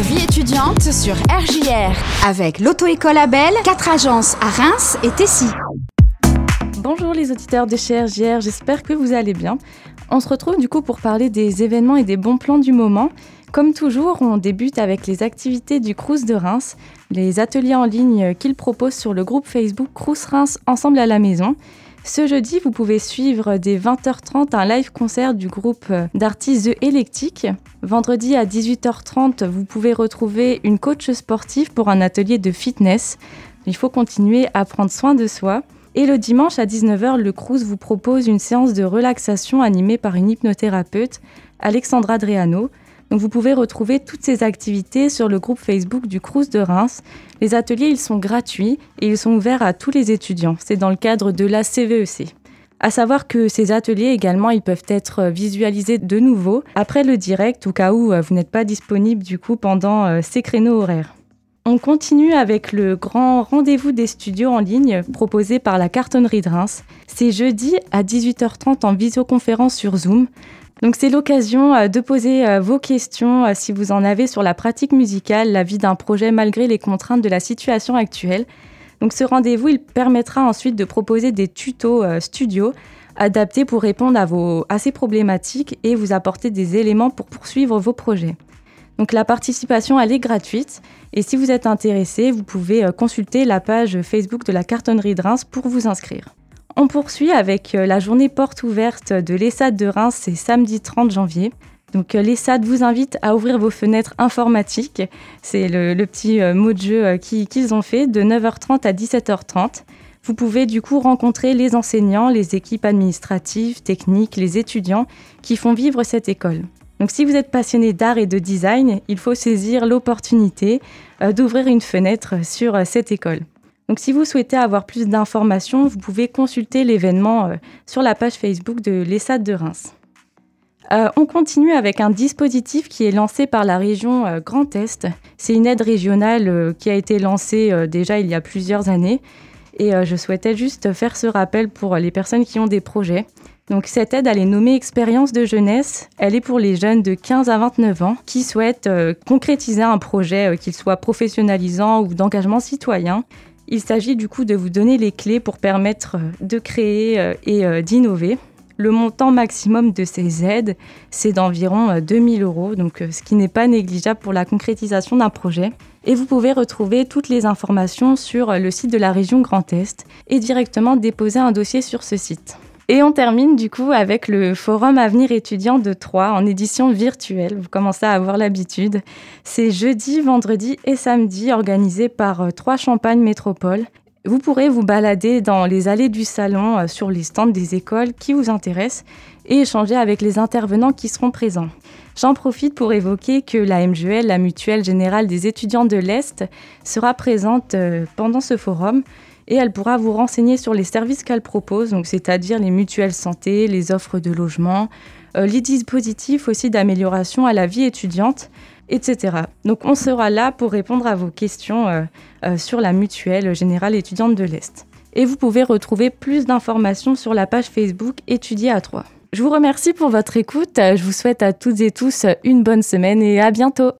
Vie étudiante sur RJR avec l'auto-école Abel, quatre agences à Reims et Tessy. Bonjour les auditeurs de chez RJR, j'espère que vous allez bien. On se retrouve du coup pour parler des événements et des bons plans du moment. Comme toujours, on débute avec les activités du Crous de Reims, les ateliers en ligne qu'il propose sur le groupe Facebook Crous Reims Ensemble à la maison. Ce jeudi, vous pouvez suivre dès 20h30 un live concert du groupe d'artistes The Electic. Vendredi à 18h30, vous pouvez retrouver une coach sportive pour un atelier de fitness. Il faut continuer à prendre soin de soi. Et le dimanche à 19h, le Crous vous propose une séance de relaxation animée par une hypnothérapeute, Alexandra Adriano. Donc vous pouvez retrouver toutes ces activités sur le groupe Facebook du Crous de Reims. Les ateliers, ils sont gratuits et ils sont ouverts à tous les étudiants. C'est dans le cadre de la CVEC. E à savoir que ces ateliers également, ils peuvent être visualisés de nouveau après le direct, au cas où euh, vous n'êtes pas disponible du coup pendant euh, ces créneaux horaires. On continue avec le grand rendez-vous des studios en ligne proposé par la cartonnerie de Reims. C'est jeudi à 18h30 en visioconférence sur Zoom. Donc c'est l'occasion euh, de poser euh, vos questions euh, si vous en avez sur la pratique musicale, la vie d'un projet malgré les contraintes de la situation actuelle. Donc ce rendez-vous, il permettra ensuite de proposer des tutos studio adaptés pour répondre à, vos, à ces problématiques et vous apporter des éléments pour poursuivre vos projets. Donc la participation, elle est gratuite et si vous êtes intéressé, vous pouvez consulter la page Facebook de la cartonnerie de Reims pour vous inscrire. On poursuit avec euh, la journée porte ouverte de l'ESSAD de Reims, c'est samedi 30 janvier. Donc euh, l'ESSAD vous invite à ouvrir vos fenêtres informatiques. C'est le, petit euh, mot de jeu qu'ils ont fait de 9h30 à 17h30. Vous pouvez du coup rencontrer les enseignants, les équipes administratives, techniques, les étudiants qui font vivre cette école. Donc si vous êtes passionné d'art et de design, il faut saisir l'opportunité d'ouvrir une fenêtre sur cette école. Donc si vous souhaitez avoir plus d'informations, vous pouvez consulter l'événement euh, sur la page Facebook de l'ESSAD de Reims. Euh, on continue avec un dispositif qui est lancé par la région euh, Grand Est. C'est une aide régionale qui a été lancée déjà il y a plusieurs années. Et je souhaitais juste faire ce rappel pour les personnes qui ont des projets. Donc cette aide, elle est nommée expérience de jeunesse. Elle est pour les jeunes de 15 à 29 ans qui souhaitent concrétiser un projet, qu'il soit professionnalisant ou d'engagement citoyen. Il s'agit du coup de vous donner les clés pour permettre euh, de créer euh, et euh, d'innover. Le montant maximum de ces aides, c'est d'environ 2000 euros, donc ce qui n'est pas négligeable pour la concrétisation d'un projet. Et vous pouvez retrouver toutes les informations sur le site de la région Grand Est et directement déposer un dossier sur ce site. Et on termine du coup avec le Forum Avenir étudiant de Troyes en édition virtuelle. Vous commencez à avoir l'habitude. C'est jeudi, vendredi et samedi organisé par euh, Troyes Champagne Métropole. Vous pourrez vous balader dans les allées du salon euh, sur les stands des écoles qui vous intéressent et échanger avec les intervenants qui seront présents. J'en profite pour évoquer que la MGL, la Mutuelle Générale des étudiants de l'Est, sera présente euh, pendant ce forum et elle pourra vous renseigner sur les services qu'elle propose, c'est-à-dire les mutuelles santé, les offres de logement, euh, les dispositifs aussi d'amélioration à la vie étudiante, etc. Donc on sera là pour répondre à vos questions euh, euh, sur la mutuelle générale étudiante de l'Est. Et vous pouvez retrouver plus d'informations sur la page Facebook Étudier à 3. Je vous remercie pour votre écoute. Je vous souhaite à toutes et tous une bonne semaine et à bientôt.